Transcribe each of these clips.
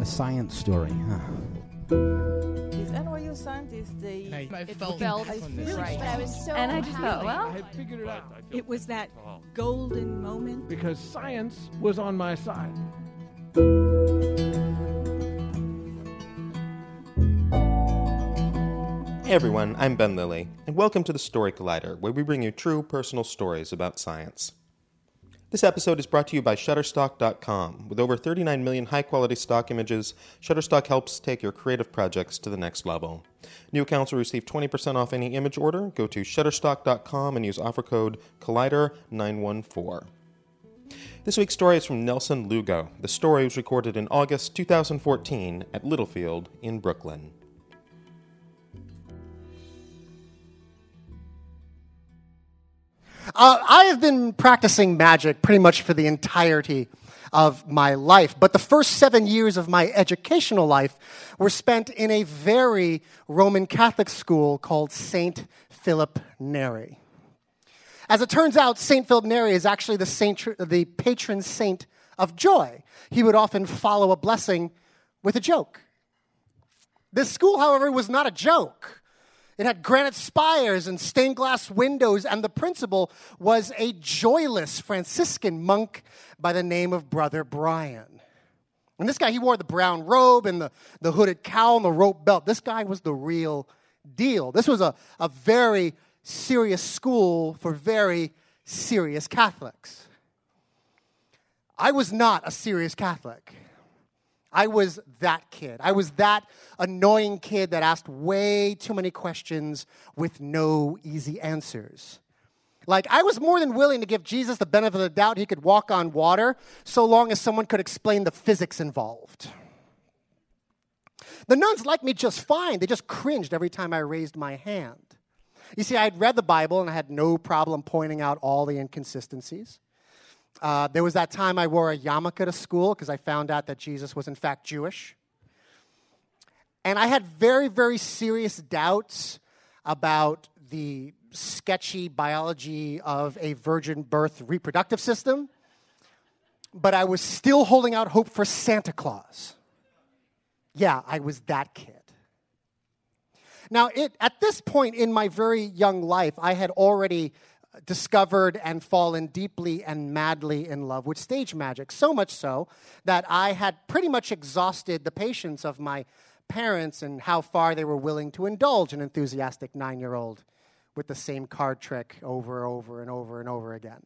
a science story, huh? These NYU scientists, they I, I it felt, felt on this. right. I was so and I just thought, well, I had figured it out It was that golden moment. because science was on my side. Hey everyone, I'm Ben Lillie, and welcome to the Story Collider, where we bring you true personal stories about science. This episode is brought to you by Shutterstock.com. With over 39 million high quality stock images, Shutterstock helps take your creative projects to the next level. New accounts will receive 20% off any image order. Go to Shutterstock.com and use offer code Collider914. This week's story is from Nelson Lugo. The story was recorded in August 2014 at Littlefield in Brooklyn. Uh, I have been practicing magic pretty much for the entirety of my life, but the first seven years of my educational life were spent in a very Roman Catholic school called St. Philip Neri. As it turns out, St. Philip Neri is actually the, saint, the patron saint of joy. He would often follow a blessing with a joke. This school, however, was not a joke. It had granite spires and stained glass windows, and the principal was a joyless Franciscan monk by the name of Brother Brian. And this guy, he wore the brown robe and the, the hooded cowl and the rope belt. This guy was the real deal. This was a, a very serious school for very serious Catholics. I was not a serious Catholic. I was that kid. I was that annoying kid that asked way too many questions with no easy answers. Like, I was more than willing to give Jesus the benefit of the doubt he could walk on water so long as someone could explain the physics involved. The nuns liked me just fine. They just cringed every time I raised my hand. You see, I had read the Bible and I had no problem pointing out all the inconsistencies. Uh, there was that time I wore a yarmulke to school because I found out that Jesus was in fact Jewish. And I had very, very serious doubts about the sketchy biology of a virgin birth reproductive system, but I was still holding out hope for Santa Claus. Yeah, I was that kid. Now, it, at this point in my very young life, I had already discovered and fallen deeply and madly in love with stage magic. So much so that I had pretty much exhausted the patience of my parents and how far they were willing to indulge an enthusiastic nine year old with the same card trick over and over and over and over again.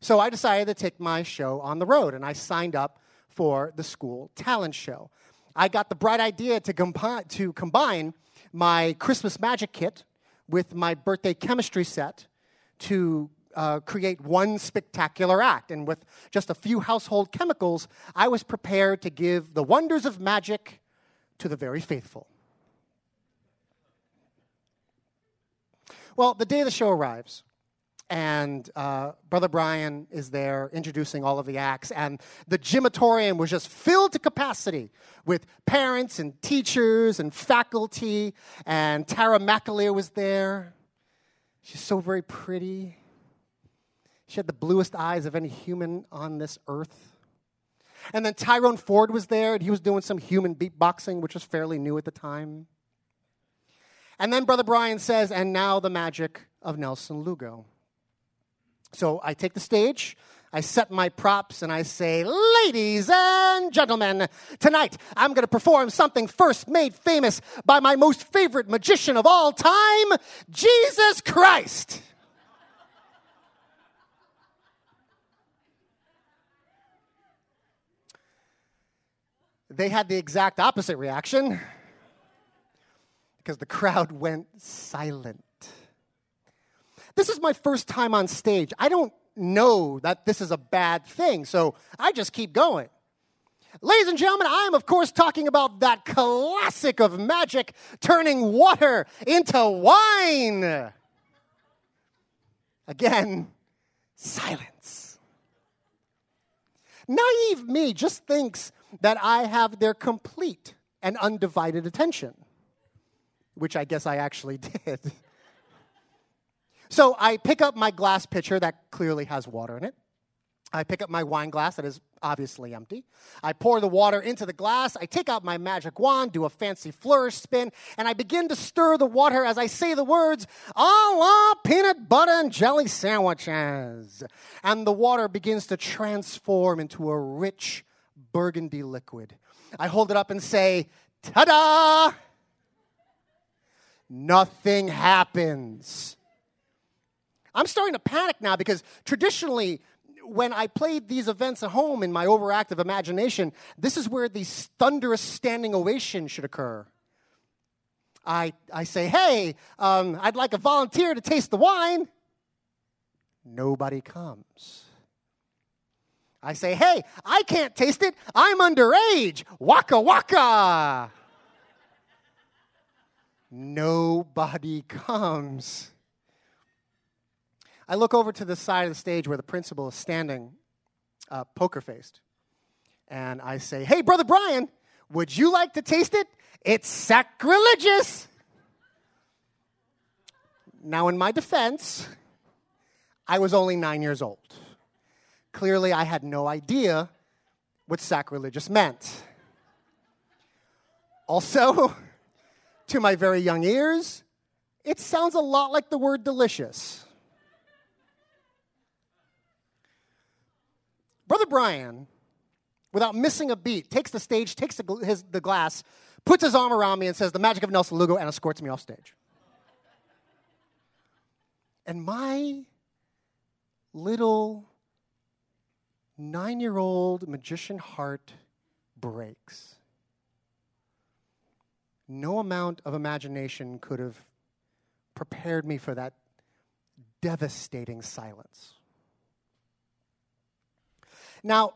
So I decided to take my show on the road and I signed up for the school talent show. I got the bright idea to, compi- to combine my Christmas magic kit with my birthday chemistry set to uh, create one spectacular act. And with just a few household chemicals, I was prepared to give the wonders of magic to the very faithful. Well, the day the show arrives, and uh, Brother Brian is there introducing all of the acts, and the gymatorium was just filled to capacity with parents and teachers and faculty, and Tara McAleer was there. She's so very pretty. She had the bluest eyes of any human on this earth. And then Tyrone Ford was there, and he was doing some human beatboxing, which was fairly new at the time. And then Brother Brian says, and now the magic of Nelson Lugo. So I take the stage, I set my props, and I say, Ladies and gentlemen, tonight I'm going to perform something first made famous by my most favorite magician of all time, Jesus Christ. They had the exact opposite reaction because the crowd went silent. This is my first time on stage. I don't know that this is a bad thing, so I just keep going. Ladies and gentlemen, I am, of course, talking about that classic of magic turning water into wine. Again, silence. Naive me just thinks that I have their complete and undivided attention, which I guess I actually did. So I pick up my glass pitcher that clearly has water in it. I pick up my wine glass that is obviously empty. I pour the water into the glass. I take out my magic wand, do a fancy flourish spin, and I begin to stir the water as I say the words, a la peanut butter and jelly sandwiches. And the water begins to transform into a rich burgundy liquid. I hold it up and say, ta da! Nothing happens. I'm starting to panic now because traditionally, when I played these events at home in my overactive imagination, this is where the thunderous standing ovation should occur. I, I say, hey, um, I'd like a volunteer to taste the wine. Nobody comes. I say, hey, I can't taste it. I'm underage. Waka waka. Nobody comes. I look over to the side of the stage where the principal is standing, uh, poker faced, and I say, Hey, Brother Brian, would you like to taste it? It's sacrilegious. Now, in my defense, I was only nine years old. Clearly, I had no idea what sacrilegious meant. Also, to my very young ears, it sounds a lot like the word delicious. Brother Brian, without missing a beat, takes the stage, takes the, his, the glass, puts his arm around me, and says, The magic of Nelson Lugo, and escorts me off stage. And my little nine year old magician heart breaks. No amount of imagination could have prepared me for that devastating silence. Now,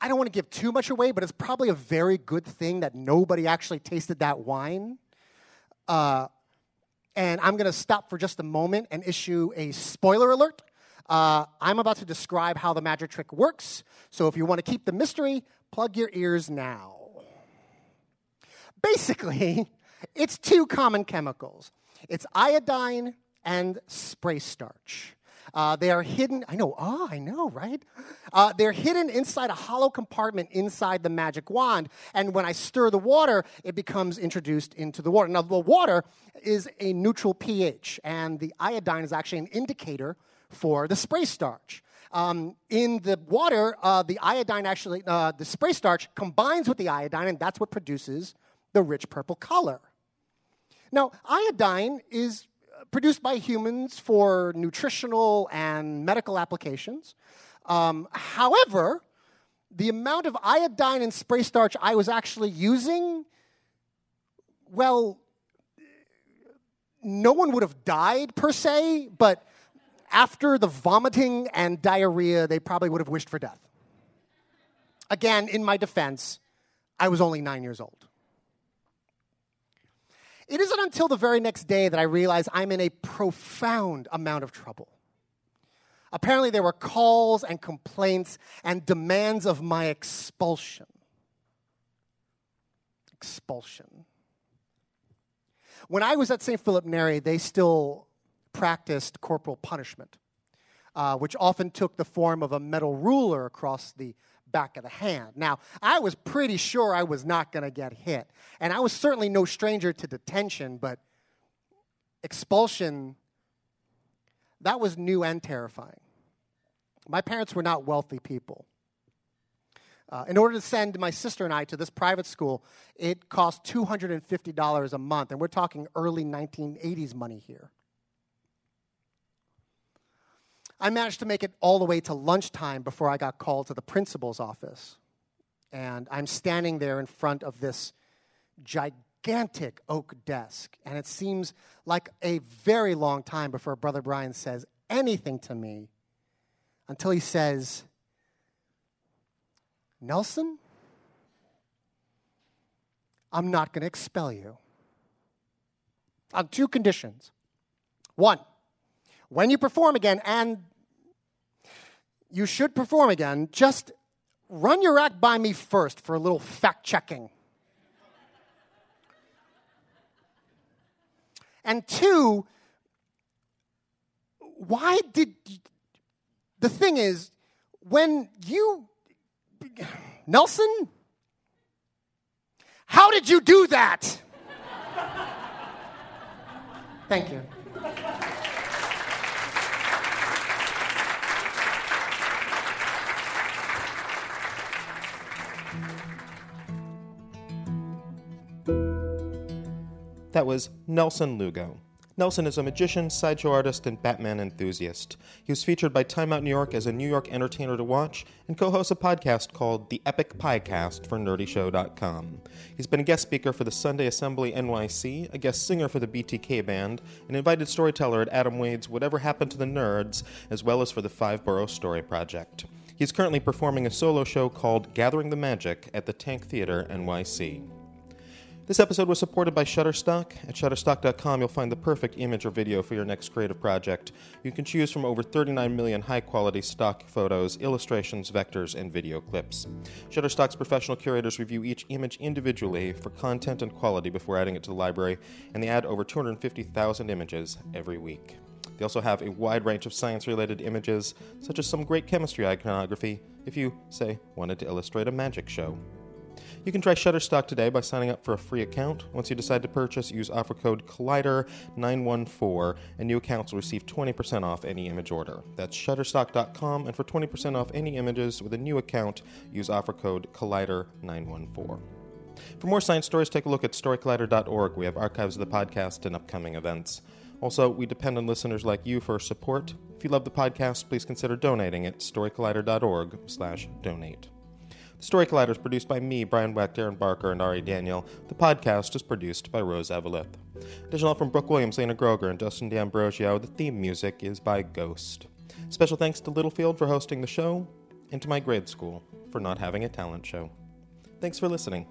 I don't want to give too much away, but it's probably a very good thing that nobody actually tasted that wine. Uh, and I'm going to stop for just a moment and issue a spoiler alert. Uh, I'm about to describe how the magic trick works, so if you want to keep the mystery, plug your ears now. Basically, it's two common chemicals it's iodine and spray starch. Uh, they are hidden, I know, oh, I know, right? Uh, they're hidden inside a hollow compartment inside the magic wand. And when I stir the water, it becomes introduced into the water. Now, the water is a neutral pH, and the iodine is actually an indicator for the spray starch. Um, in the water, uh, the iodine actually, uh, the spray starch combines with the iodine, and that's what produces the rich purple color. Now, iodine is produced by humans for nutritional and medical applications. Um, however, the amount of iodine and spray starch I was actually using, well, no one would have died per se, but after the vomiting and diarrhea, they probably would have wished for death. Again, in my defense, I was only nine years old. It isn't until the very next day that I realize I'm in a profound amount of trouble. Apparently, there were calls and complaints and demands of my expulsion. Expulsion. When I was at St. Philip Neri, they still practiced corporal punishment, uh, which often took the form of a metal ruler across the back of the hand. Now, I was pretty sure I was not going to get hit. And I was certainly no stranger to detention, but expulsion, that was new and terrifying. My parents were not wealthy people. Uh, in order to send my sister and I to this private school, it cost $250 a month, and we're talking early 1980s money here. I managed to make it all the way to lunchtime before I got called to the principal's office. And I'm standing there in front of this gigantic oak desk. And it seems like a very long time before Brother Brian says anything to me until he says, Nelson, I'm not going to expel you. On two conditions. One, when you perform again, and you should perform again, just run your act by me first for a little fact checking. And two, why did the thing is when you Nelson? How did you do that? Thank you. That was Nelson Lugo. Nelson is a magician, sideshow artist, and Batman enthusiast. He was featured by Time Out New York as a New York entertainer to watch and co hosts a podcast called The Epic Piecast for NerdyShow.com. He's been a guest speaker for the Sunday Assembly NYC, a guest singer for the BTK Band, an invited storyteller at Adam Wade's Whatever Happened to the Nerds, as well as for the Five Boro Story Project. He's currently performing a solo show called Gathering the Magic at the Tank Theater NYC. This episode was supported by Shutterstock. At Shutterstock.com, you'll find the perfect image or video for your next creative project. You can choose from over 39 million high quality stock photos, illustrations, vectors, and video clips. Shutterstock's professional curators review each image individually for content and quality before adding it to the library, and they add over 250,000 images every week. They also have a wide range of science related images, such as some great chemistry iconography, if you, say, wanted to illustrate a magic show. You can try Shutterstock today by signing up for a free account. Once you decide to purchase, use offer code Collider914, and new accounts will receive 20% off any image order. That's Shutterstock.com, and for 20% off any images with a new account, use offer code Collider914. For more science stories, take a look at StoryCollider.org. We have archives of the podcast and upcoming events. Also, we depend on listeners like you for support. If you love the podcast, please consider donating at StoryCollider.org/donate. Story Collider is produced by me, Brian Wecht, Erin Barker, and Ari Daniel. The podcast is produced by Rose Eveleth. Additional from Brooke Williams, Lena Groeger, and Dustin D'Ambrosio. The theme music is by Ghost. Special thanks to Littlefield for hosting the show, and to my grade school for not having a talent show. Thanks for listening.